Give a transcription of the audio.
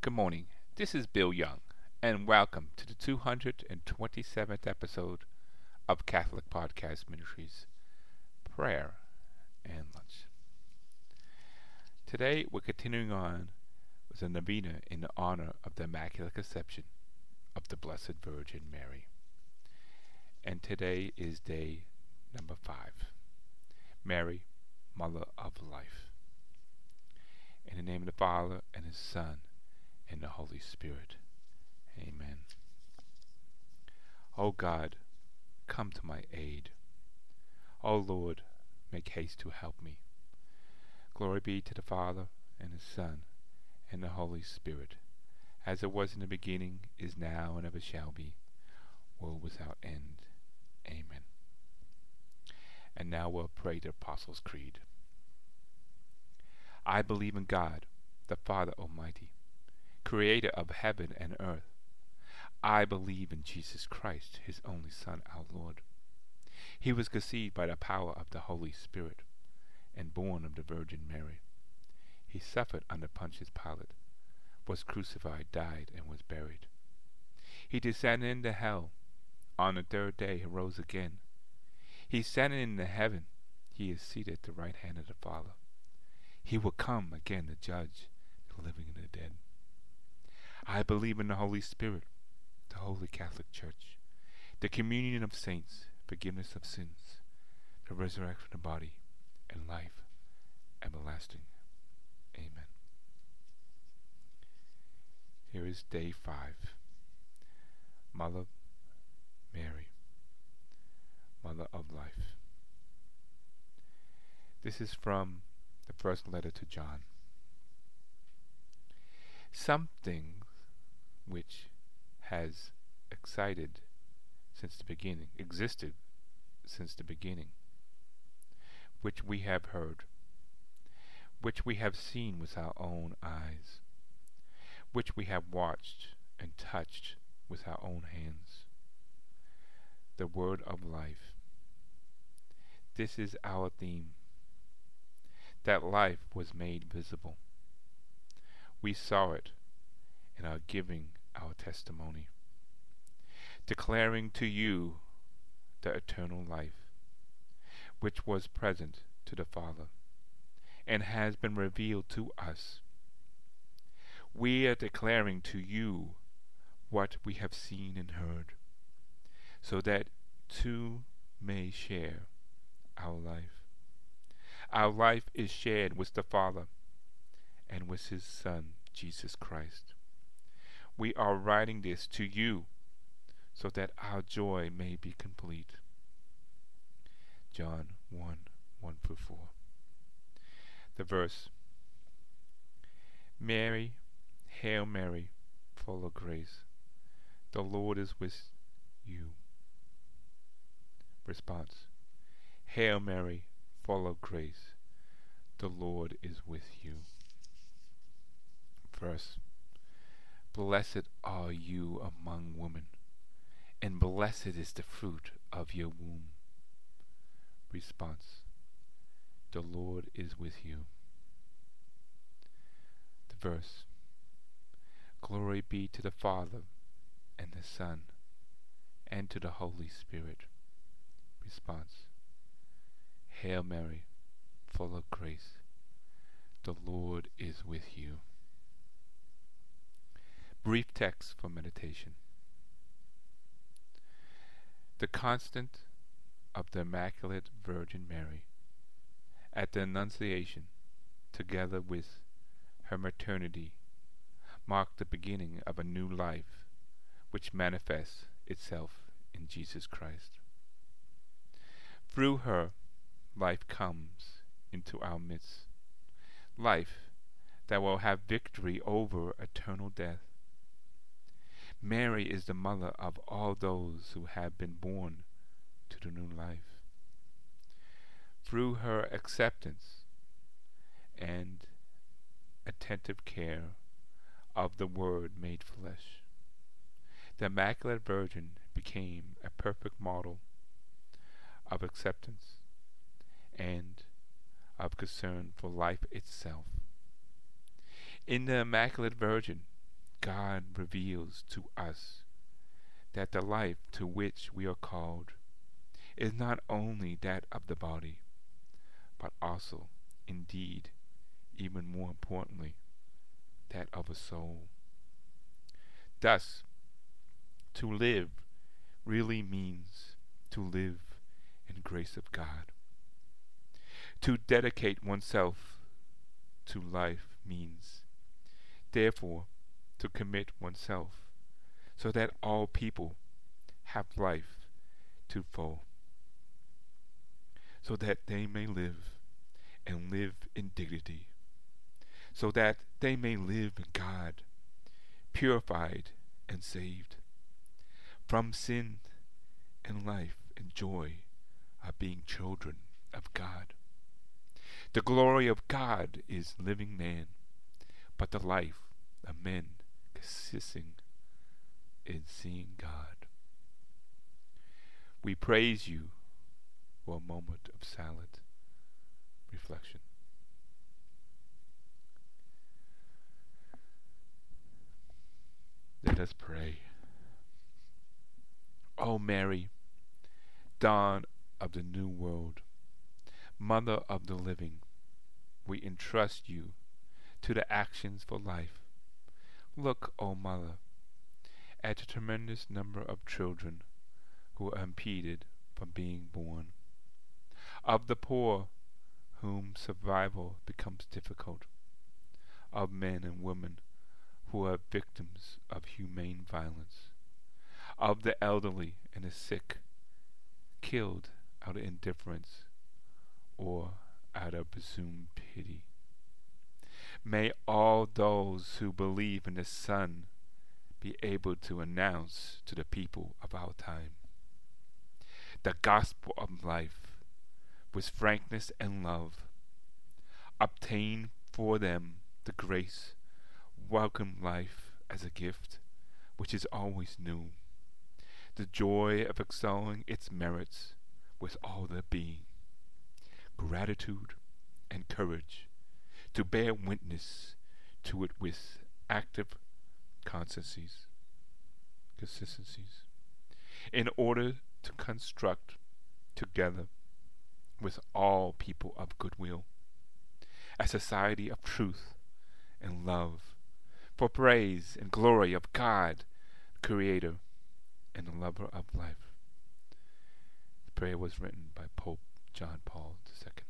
Good morning. This is Bill Young, and welcome to the 227th episode of Catholic Podcast Ministries Prayer and Lunch. Today we're continuing on with a novena in honor of the Immaculate Conception of the Blessed Virgin Mary. And today is day number five Mary, Mother of Life. In the name of the Father, and His Son, and the Holy Spirit. Amen. O God, come to my aid. O Lord, make haste to help me. Glory be to the Father, and the Son, and the Holy Spirit, as it was in the beginning, is now, and ever shall be, world without end. Amen. And now we'll pray the Apostles' Creed. I believe in God, the Father Almighty, creator of heaven and earth. I believe in Jesus Christ, his only Son, our Lord. He was conceived by the power of the Holy Spirit and born of the Virgin Mary. He suffered under Pontius Pilate, was crucified, died, and was buried. He descended into hell. On the third day he rose again. He ascended into heaven. He is seated at the right hand of the Father. He will come again to judge the living and the dead. I believe in the Holy Spirit, the Holy Catholic Church, the communion of saints, forgiveness of sins, the resurrection of the body, and life everlasting. Amen. Here is day five. Mother Mary, Mother of Life. This is from the first letter to John. Something which has excited since the beginning, existed since the beginning, which we have heard, which we have seen with our own eyes, which we have watched and touched with our own hands. The Word of Life. This is our theme. That life was made visible. We saw it and are giving our testimony, declaring to you the eternal life, which was present to the Father, and has been revealed to us. We are declaring to you what we have seen and heard, so that too may share our life. Our life is shared with the Father and with His Son, Jesus Christ. We are writing this to you so that our joy may be complete. John 1 1 through 4. The verse Mary, Hail Mary, full of grace, the Lord is with you. Response Hail Mary, full of grace, the Lord is with you. Verse Blessed are you among women, and blessed is the fruit of your womb. Response The Lord is with you. The verse Glory be to the Father, and the Son, and to the Holy Spirit. Response Hail Mary, full of grace, the Lord is with you. Brief text for meditation. The constant of the Immaculate Virgin Mary at the Annunciation, together with her maternity, marked the beginning of a new life which manifests itself in Jesus Christ. Through her, life comes into our midst, life that will have victory over eternal death. Mary is the mother of all those who have been born to the new life. Through her acceptance and attentive care of the Word made flesh, the Immaculate Virgin became a perfect model of acceptance and of concern for life itself. In the Immaculate Virgin, God reveals to us that the life to which we are called is not only that of the body, but also, indeed, even more importantly, that of a soul. Thus, to live really means to live in grace of God. To dedicate oneself to life means, therefore, to commit oneself so that all people have life to full, so that they may live and live in dignity, so that they may live in God, purified and saved from sin and life and joy of being children of God. The glory of God is living man, but the life of men consisting in seeing God. We praise you for a moment of silent reflection. Let us pray. O oh Mary, dawn of the new world, mother of the living, we entrust you to the actions for life. Look, O Mother, at the tremendous number of children who are impeded from being born, of the poor whom survival becomes difficult, of men and women who are victims of humane violence. Of the elderly and the sick, killed out of indifference or out of presumed pity. May all those who believe in the Son be able to announce to the people of our time the gospel of life with frankness and love, obtain for them the grace, welcome life as a gift which is always new the joy of exalting its merits with all their being, gratitude and courage to bear witness to it with active consistencies, in order to construct together with all people of goodwill a society of truth and love for praise and glory of God, Creator and lover of life. The prayer was written by Pope John Paul II.